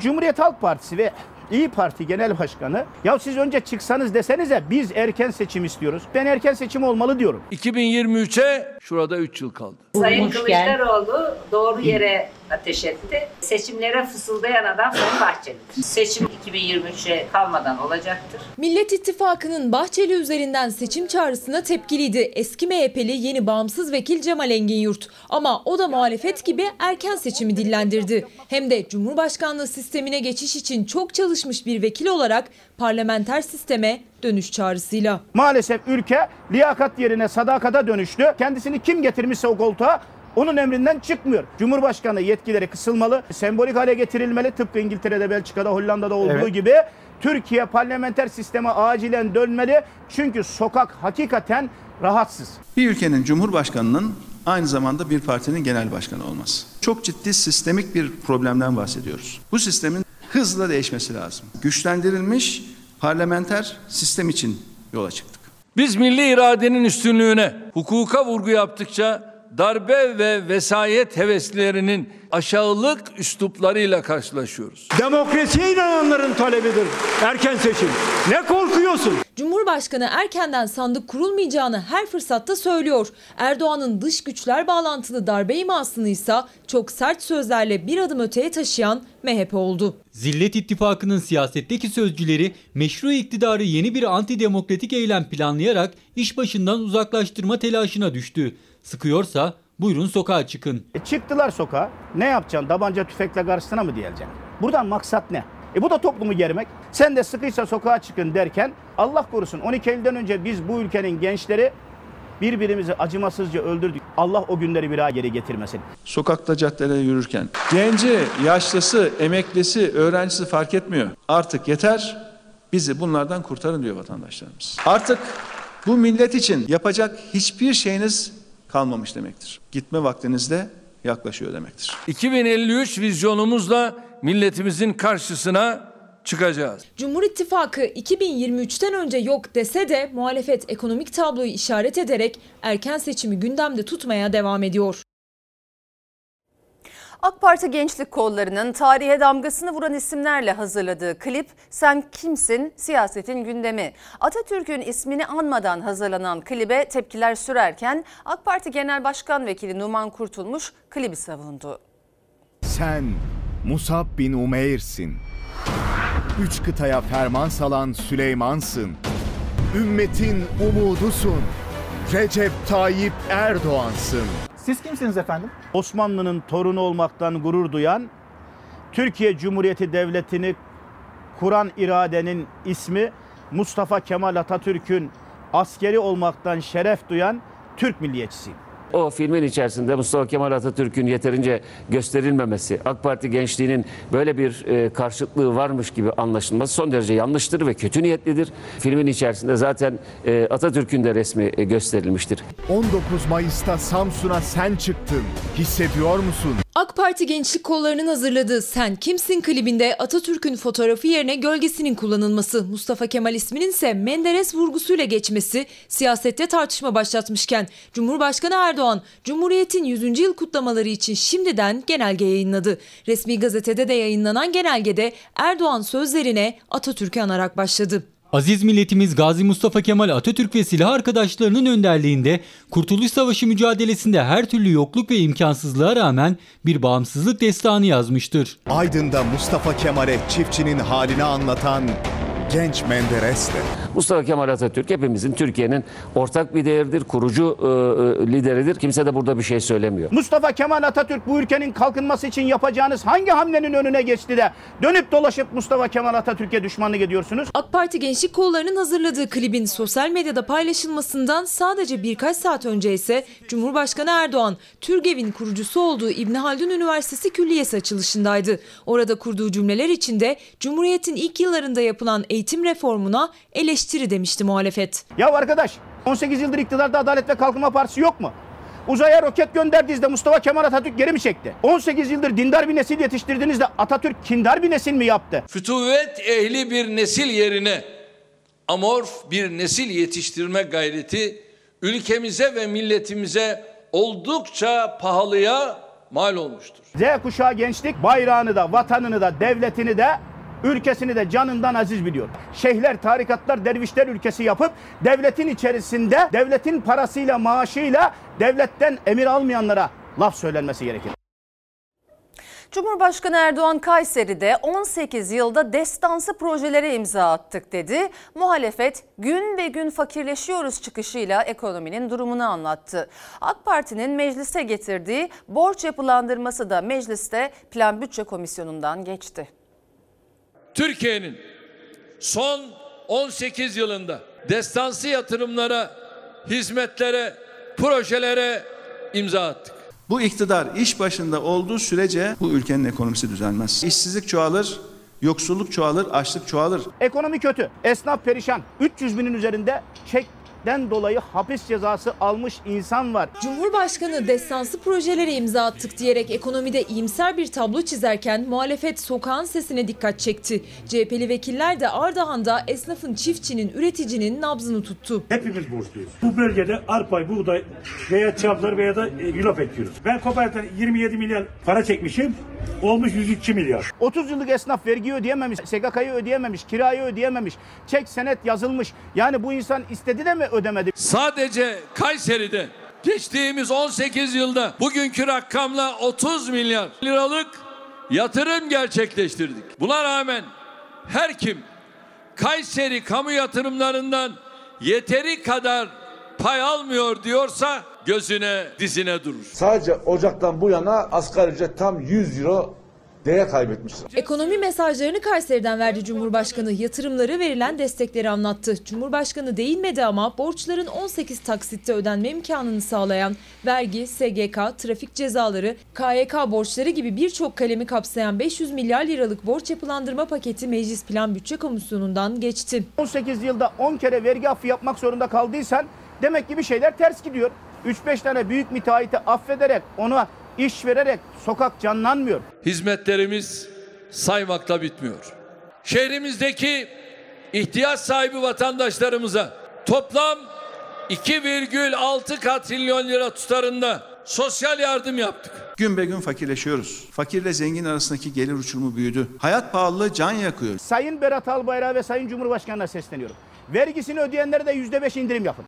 Cumhuriyet Halk Partisi ve İyi Parti Genel Başkanı ya siz önce çıksanız desenize biz erken seçim istiyoruz. Ben erken seçim olmalı diyorum. 2023'e şurada 3 yıl kaldı. Sayın Kılıçdaroğlu doğru yere ateş etti. Seçimlere fısıldayan adam Sayın Bahçeli'dir. Seçim 2023'e kalmadan olacaktır. Millet İttifakı'nın Bahçeli üzerinden seçim çağrısına tepkiliydi. Eski MHP'li yeni bağımsız vekil Cemal Engin Yurt. Ama o da muhalefet gibi erken seçimi dillendirdi. Hem de Cumhurbaşkanlığı sistemine geçiş için çok çalışmış bir vekil olarak parlamenter sisteme dönüş çağrısıyla. Maalesef ülke liyakat yerine sadakata dönüştü. Kendisini kim getirmişse o koltuğa onun emrinden çıkmıyor. Cumhurbaşkanı yetkileri kısılmalı, sembolik hale getirilmeli. Tıpkı İngiltere'de, Belçika'da, Hollanda'da olduğu Evet. gibi Türkiye parlamenter sisteme acilen dönmeli. Çünkü sokak hakikaten rahatsız. Bir ülkenin cumhurbaşkanının aynı zamanda bir partinin genel başkanı olması. Çok ciddi sistemik bir problemden bahsediyoruz. Bu sistemin hızla değişmesi lazım. Güçlendirilmiş parlamenter sistem için yola çıktık. Biz milli iradenin üstünlüğüne, hukuka vurgu yaptıkça darbe ve vesayet heveslerinin aşağılık üsluplarıyla karşılaşıyoruz. Demokrasiye inananların talebidir erken seçim. Ne korkuyorsun? Cumhurbaşkanı erkenden sandık kurulmayacağını her fırsatta söylüyor. Erdoğan'ın dış güçler bağlantılı darbe imasını ise çok sert sözlerle bir adım öteye taşıyan MHP oldu. Zillet İttifakı'nın siyasetteki sözcüleri meşru iktidarı yeni bir antidemokratik eylem planlayarak iş başından uzaklaştırma telaşına düştü. Sıkıyorsa buyurun sokağa çıkın. E çıktılar sokağa. Ne yapacaksın? Tabanca tüfekle karşısına mı diyeceksin? Buradan maksat ne? E bu da toplumu germek. Sen de sıkıysa sokağa çıkın derken Allah korusun 12 Eylül'den önce biz bu ülkenin gençleri birbirimizi acımasızca öldürdük. Allah o günleri bir daha geri getirmesin. Sokakta caddelerde yürürken genci, yaşlısı, emeklisi, öğrencisi fark etmiyor. Artık yeter bizi bunlardan kurtarın diyor vatandaşlarımız. Artık bu millet için yapacak hiçbir şeyiniz kalmamış demektir. Gitme vaktiniz de yaklaşıyor demektir. 2053 vizyonumuzla milletimizin karşısına çıkacağız. Cumhur İttifakı 2023'ten önce yok dese de muhalefet ekonomik tabloyu işaret ederek erken seçimi gündemde tutmaya devam ediyor. AK Parti gençlik kollarının tarihe damgasını vuran isimlerle hazırladığı klip Sen Kimsin siyasetin gündemi. Atatürk'ün ismini anmadan hazırlanan klibe tepkiler sürerken AK Parti Genel Başkan Vekili Numan Kurtulmuş klibi savundu. Sen Musab bin Umeyr'sin. Üç kıtaya ferman salan Süleyman'sın. Ümmetin umudusun. Recep Tayyip Erdoğan'sın. Siz kimsiniz efendim? Osmanlı'nın torunu olmaktan gurur duyan, Türkiye Cumhuriyeti Devleti'ni kuran iradenin ismi Mustafa Kemal Atatürk'ün askeri olmaktan şeref duyan Türk milliyetçisiyim. O filmin içerisinde Mustafa Kemal Atatürk'ün yeterince gösterilmemesi, AK Parti gençliğinin böyle bir e, karşıtlığı varmış gibi anlaşılması son derece yanlıştır ve kötü niyetlidir. Filmin içerisinde zaten e, Atatürk'ün de resmi e, gösterilmiştir. 19 Mayıs'ta Samsun'a sen çıktın. Hissediyor musun? AK Parti gençlik kollarının hazırladığı Sen Kimsin klibinde Atatürk'ün fotoğrafı yerine gölgesinin kullanılması, Mustafa Kemal isminin ise Menderes vurgusuyla geçmesi siyasette tartışma başlatmışken Cumhurbaşkanı Erdoğan Cumhuriyet'in 100. yıl kutlamaları için şimdiden genelge yayınladı. Resmi gazetede de yayınlanan genelgede Erdoğan sözlerine Atatürk'ü anarak başladı. Aziz milletimiz Gazi Mustafa Kemal Atatürk ve silah arkadaşlarının önderliğinde Kurtuluş Savaşı mücadelesinde her türlü yokluk ve imkansızlığa rağmen bir bağımsızlık destanı yazmıştır. Aydın'da Mustafa Kemal'e çiftçinin halini anlatan genç Menderes'le. Mustafa Kemal Atatürk hepimizin Türkiye'nin ortak bir değeridir, kurucu e, e, lideridir. Kimse de burada bir şey söylemiyor. Mustafa Kemal Atatürk bu ülkenin kalkınması için yapacağınız hangi hamlenin önüne geçti de dönüp dolaşıp Mustafa Kemal Atatürk'e düşmanlık ediyorsunuz? AK Parti gençlik kollarının hazırladığı klibin sosyal medyada paylaşılmasından sadece birkaç saat önce ise Cumhurbaşkanı Erdoğan, TÜRGEV'in kurucusu olduğu İbn Haldun Üniversitesi Külliyesi açılışındaydı. Orada kurduğu cümleler içinde Cumhuriyet'in ilk yıllarında yapılan eğitim reformuna eleştiri demişti muhalefet. Ya arkadaş 18 yıldır iktidarda Adalet ve Kalkınma Partisi yok mu? Uzaya roket gönderdiğinizde Mustafa Kemal Atatürk geri mi çekti? 18 yıldır dindar bir nesil yetiştirdiğinizde Atatürk kindar bir nesil mi yaptı? Fütüvvet ehli bir nesil yerine amorf bir nesil yetiştirme gayreti ülkemize ve milletimize oldukça pahalıya mal olmuştur. Z kuşağı gençlik bayrağını da, vatanını da, devletini de, ülkesini de canından aziz biliyor. Şeyhler, tarikatlar, dervişler ülkesi yapıp devletin içerisinde devletin parasıyla, maaşıyla devletten emir almayanlara laf söylenmesi gerekir. Cumhurbaşkanı Erdoğan Kayseri'de 18 yılda destansı projelere imza attık dedi. Muhalefet gün ve gün fakirleşiyoruz çıkışıyla ekonominin durumunu anlattı. AK Parti'nin meclise getirdiği borç yapılandırması da mecliste Plan Bütçe Komisyonu'ndan geçti. Türkiye'nin son 18 yılında destansı yatırımlara, hizmetlere, projelere imza attık. Bu iktidar iş başında olduğu sürece bu ülkenin ekonomisi düzelmez. İşsizlik çoğalır, yoksulluk çoğalır, açlık çoğalır. Ekonomi kötü. Esnaf perişan. 300 binin üzerinde çekten dolayı hapis cezası almış insan var. Cumhurbaşkanı destansı projelere imza attık diyerek ekonomide iyimser bir tablo çizerken muhalefet sokağın sesine dikkat çekti. CHP'li vekiller de Ardahan'da esnafın, çiftçinin, üreticinin nabzını tuttu. Hepimiz borçluyuz. Bu bölgede arpa, buğday veya çavdar veya da e, yulaf ekiyoruz. Ben kooperatiften 27 milyar para çekmişim. Olmuş 102 milyar. 30 yıllık esnaf vergiyi ödeyememiş, SGK'yı ödeyememiş, kirayı ödeyememiş, çek senet yazılmış. Yani bu insan istedi de mi ödemedi? Sadece Kayseri'de geçtiğimiz 18 yılda bugünkü rakamla 30 milyar liralık yatırım gerçekleştirdik. Buna rağmen her kim Kayseri kamu yatırımlarından yeteri kadar pay almıyor diyorsa gözüne dizine durur. Sadece Ocak'tan bu yana asgari ücret tam 100 euro değer kaybetmiştir. Ekonomi mesajlarını Kayseri'den verdi Cumhurbaşkanı. Yatırımları verilen destekleri anlattı. Cumhurbaşkanı değinmedi ama borçların 18 taksitte ödenme imkanını sağlayan vergi, SGK, trafik cezaları, KYK borçları gibi birçok kalemi kapsayan 500 milyar liralık borç yapılandırma paketi Meclis Plan Bütçe Komisyonu'ndan geçti. 18 yılda 10 kere vergi affı yapmak zorunda kaldıysan demek ki bir şeyler ters gidiyor. 3-5 tane büyük müteahhiti affederek ona iş vererek sokak canlanmıyor. Hizmetlerimiz saymakla bitmiyor. Şehrimizdeki ihtiyaç sahibi vatandaşlarımıza toplam 2,6 katrilyon lira tutarında sosyal yardım yaptık. Gün be gün fakirleşiyoruz. Fakirle zengin arasındaki gelir uçurumu büyüdü. Hayat pahalılığı can yakıyor. Sayın Berat Albayrak ve Sayın Cumhurbaşkanı'na sesleniyorum. Vergisini ödeyenlere de %5 indirim yapın.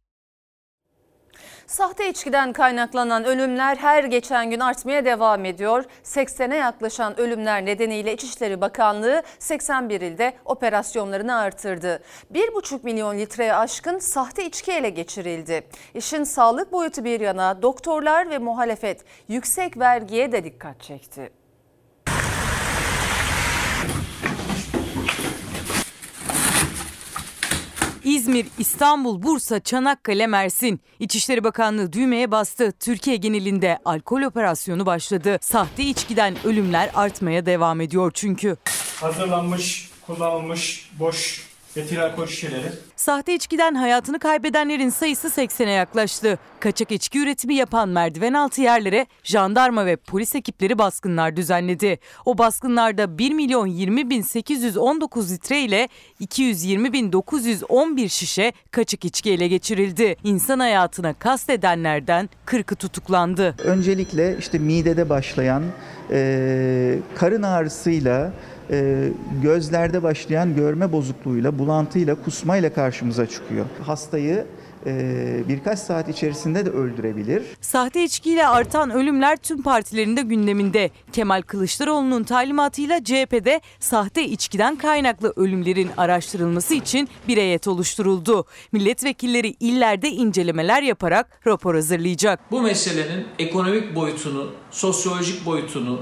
Sahte içkiden kaynaklanan ölümler her geçen gün artmaya devam ediyor. 80'e yaklaşan ölümler nedeniyle İçişleri Bakanlığı 81 ilde operasyonlarını artırdı. 1,5 milyon litreye aşkın sahte içki ele geçirildi. İşin sağlık boyutu bir yana doktorlar ve muhalefet yüksek vergiye de dikkat çekti. İzmir, İstanbul, Bursa, Çanakkale, Mersin. İçişleri Bakanlığı düğmeye bastı. Türkiye genelinde alkol operasyonu başladı. Sahte içkiden ölümler artmaya devam ediyor çünkü. Hazırlanmış, kullanılmış boş etil alkol şişeleri. Sahte içkiden hayatını kaybedenlerin sayısı 80'e yaklaştı. Kaçak içki üretimi yapan merdiven altı yerlere jandarma ve polis ekipleri baskınlar düzenledi. O baskınlarda 1 milyon 20 bin 819 litre ile 220 bin 911 şişe kaçak içki ele geçirildi. İnsan hayatına kastedenlerden 40'ı tutuklandı. Öncelikle işte midede başlayan e, karın ağrısıyla e, gözlerde başlayan görme bozukluğuyla, bulantıyla, kusmayla karşımıza çıkıyor. Hastayı e, birkaç saat içerisinde de öldürebilir. Sahte içkiyle artan ölümler tüm partilerin de gündeminde. Kemal Kılıçdaroğlu'nun talimatıyla CHP'de sahte içkiden kaynaklı ölümlerin araştırılması için bir heyet oluşturuldu. Milletvekilleri illerde incelemeler yaparak rapor hazırlayacak. Bu meselenin ekonomik boyutunu, sosyolojik boyutunu,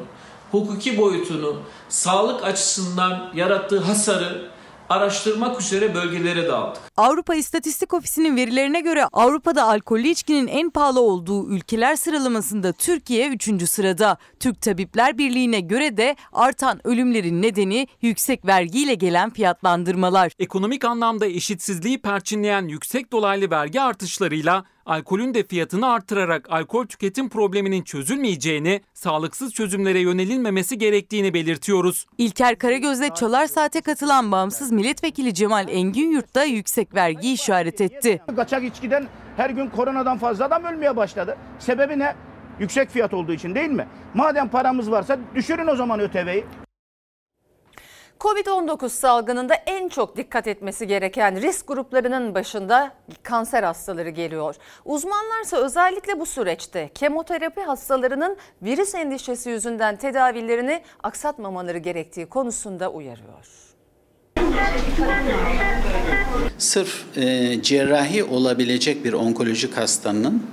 hukuki boyutunu, sağlık açısından yarattığı hasarı araştırmak üzere bölgelere dağıttık. Avrupa İstatistik Ofisi'nin verilerine göre Avrupa'da alkollü içkinin en pahalı olduğu ülkeler sıralamasında Türkiye 3. sırada. Türk Tabipler Birliği'ne göre de artan ölümlerin nedeni yüksek vergiyle gelen fiyatlandırmalar. Ekonomik anlamda eşitsizliği perçinleyen yüksek dolaylı vergi artışlarıyla alkolün de fiyatını artırarak alkol tüketim probleminin çözülmeyeceğini, sağlıksız çözümlere yönelilmemesi gerektiğini belirtiyoruz. İlker Karagöz'le Çalar Saat'e katılan bağımsız milletvekili Cemal Engin Yurt da yüksek vergi işaret etti. Kaçak içkiden her gün koronadan fazla adam ölmeye başladı. Sebebi ne? Yüksek fiyat olduğu için değil mi? Madem paramız varsa düşürün o zaman ÖTV'yi. Covid-19 salgınında en çok dikkat etmesi gereken risk gruplarının başında kanser hastaları geliyor. Uzmanlarsa özellikle bu süreçte kemoterapi hastalarının virüs endişesi yüzünden tedavilerini aksatmamaları gerektiği konusunda uyarıyor. Sırf e, cerrahi olabilecek bir onkolojik hastanın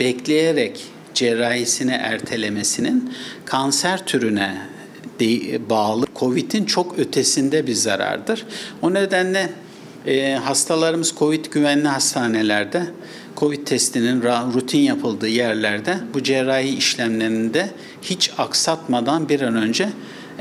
bekleyerek cerrahisini ertelemesinin kanser türüne de, bağlı COVID'in çok ötesinde bir zarardır. O nedenle e, hastalarımız COVID güvenli hastanelerde COVID testinin rutin yapıldığı yerlerde bu cerrahi işlemlerinde hiç aksatmadan bir an önce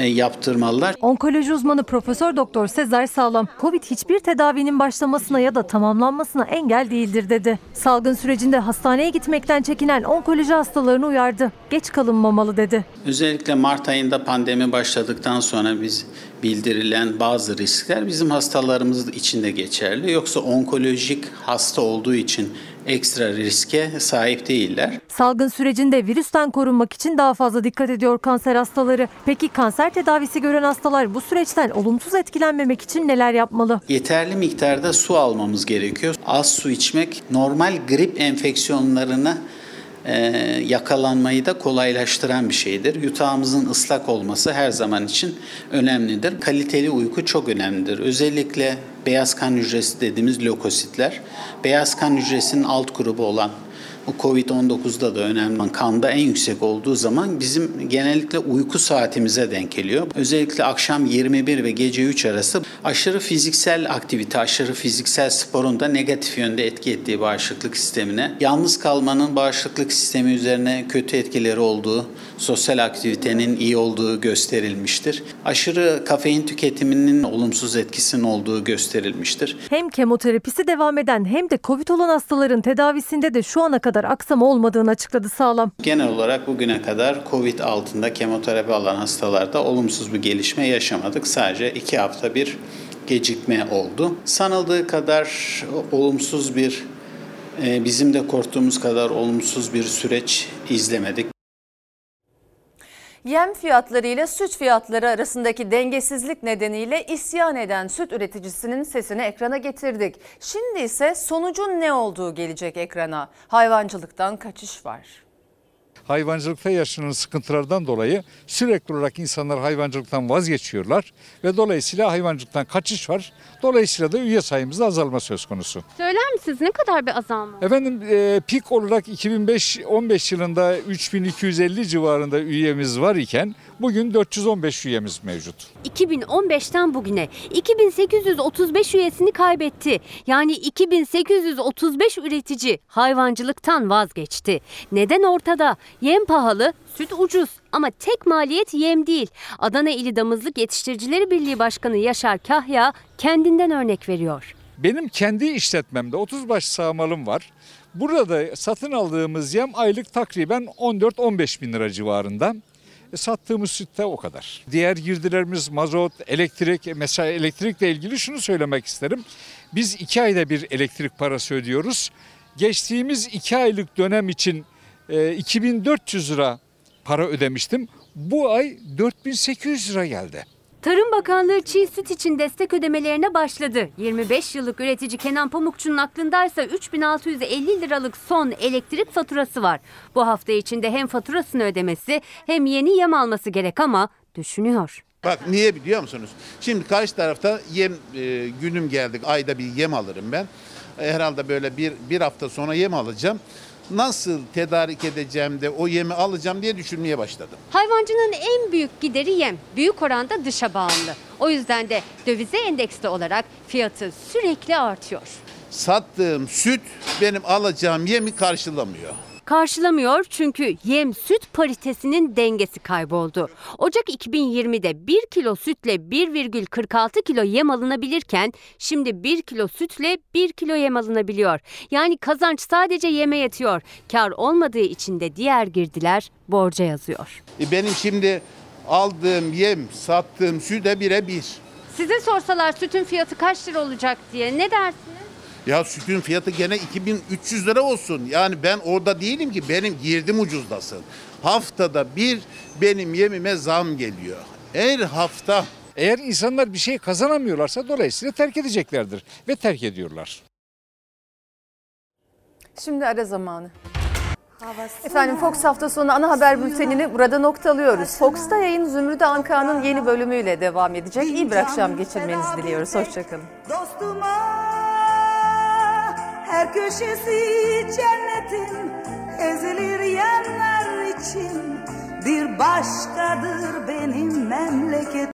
yaptırmalılar. Onkoloji uzmanı Profesör Doktor Sezer Sağlam, Covid hiçbir tedavinin başlamasına ya da tamamlanmasına engel değildir dedi. Salgın sürecinde hastaneye gitmekten çekinen onkoloji hastalarını uyardı. Geç kalınmamalı dedi. Özellikle Mart ayında pandemi başladıktan sonra biz bildirilen bazı riskler bizim hastalarımız için de geçerli. Yoksa onkolojik hasta olduğu için ekstra riske sahip değiller. Salgın sürecinde virüsten korunmak için daha fazla dikkat ediyor kanser hastaları. Peki kanser tedavisi gören hastalar bu süreçten olumsuz etkilenmemek için neler yapmalı? Yeterli miktarda su almamız gerekiyor. Az su içmek normal grip enfeksiyonlarına e, yakalanmayı da kolaylaştıran bir şeydir. Yutağımızın ıslak olması her zaman için önemlidir. Kaliteli uyku çok önemlidir. Özellikle beyaz kan hücresi dediğimiz lökositler, beyaz kan hücresinin alt grubu olan Covid-19'da da önemli kanda en yüksek olduğu zaman bizim genellikle uyku saatimize denk geliyor. Özellikle akşam 21 ve gece 3 arası aşırı fiziksel aktivite, aşırı fiziksel sporun da negatif yönde etki ettiği bağışıklık sistemine, yalnız kalmanın bağışıklık sistemi üzerine kötü etkileri olduğu, sosyal aktivitenin iyi olduğu gösterilmiştir. Aşırı kafein tüketiminin olumsuz etkisinin olduğu gösterilmiştir. Hem kemoterapisi devam eden hem de Covid olan hastaların tedavisinde de şu ana kadar aksama olmadığını açıkladı Sağlam. Genel olarak bugüne kadar Covid altında kemoterapi alan hastalarda olumsuz bir gelişme yaşamadık. Sadece iki hafta bir gecikme oldu. Sanıldığı kadar olumsuz bir bizim de korktuğumuz kadar olumsuz bir süreç izlemedik. Yem fiyatları ile süt fiyatları arasındaki dengesizlik nedeniyle isyan eden süt üreticisinin sesini ekrana getirdik. Şimdi ise sonucun ne olduğu gelecek ekrana. Hayvancılıktan kaçış var hayvancılıkta yaşanan sıkıntılardan dolayı sürekli olarak insanlar hayvancılıktan vazgeçiyorlar ve dolayısıyla hayvancılıktan kaçış var. Dolayısıyla da üye sayımızda azalma söz konusu. Söyler misiniz ne kadar bir azalma? Efendim e, pik olarak 2005-15 yılında 3250 civarında üyemiz var iken bugün 415 üyemiz mevcut. 2015'ten bugüne 2835 üyesini kaybetti. Yani 2835 üretici hayvancılıktan vazgeçti. Neden ortada? Yem pahalı, süt ucuz ama tek maliyet yem değil. Adana İli Damızlık Yetiştiricileri Birliği Başkanı Yaşar Kahya kendinden örnek veriyor. Benim kendi işletmemde 30 baş sağmalım var. Burada satın aldığımız yem aylık takriben 14-15 bin lira civarında. E, sattığımız sütte o kadar. Diğer girdilerimiz mazot, elektrik. Mesela elektrikle ilgili şunu söylemek isterim. Biz iki ayda bir elektrik parası ödüyoruz. Geçtiğimiz iki aylık dönem için 2400 e, lira para ödemiştim. Bu ay 4800 lira geldi. Tarım Bakanlığı çiğ süt için destek ödemelerine başladı. 25 yıllık üretici Kenan Pamukçu'nun aklındaysa 3650 liralık son elektrik faturası var. Bu hafta içinde hem faturasını ödemesi hem yeni yem alması gerek ama düşünüyor. Bak niye biliyor musunuz? Şimdi karşı tarafta yem e, günüm geldik ayda bir yem alırım ben. E, herhalde böyle bir, bir hafta sonra yem alacağım nasıl tedarik edeceğim de o yemi alacağım diye düşünmeye başladım. Hayvancının en büyük gideri yem. Büyük oranda dışa bağımlı. O yüzden de dövize endeksli olarak fiyatı sürekli artıyor. Sattığım süt benim alacağım yemi karşılamıyor karşılamıyor çünkü yem süt paritesinin dengesi kayboldu. Ocak 2020'de 1 kilo sütle 1,46 kilo yem alınabilirken şimdi 1 kilo sütle 1 kilo yem alınabiliyor. Yani kazanç sadece yeme yetiyor. Kar olmadığı için de diğer girdiler borca yazıyor. E benim şimdi aldığım yem, sattığım süte birebir. Size sorsalar sütün fiyatı kaç lira olacak diye ne dersiniz? Ya sütün fiyatı gene 2300 lira olsun. Yani ben orada değilim ki benim girdim ucuzlasın. Haftada bir benim yemime zam geliyor. Her hafta Eğer insanlar bir şey kazanamıyorlarsa dolayısıyla terk edeceklerdir ve terk ediyorlar. Şimdi ara zamanı. Efendim Fox hafta sonu ana haber bültenini burada noktalıyoruz. Fox'ta yayın Zümrüde Anka'nın yeni bölümüyle devam edecek. İyi bir akşam geçirmenizi diliyoruz. Hoşçakalın. Dostuma her köşesi cennetin ezilir yanlar için bir başkadır benim memleket.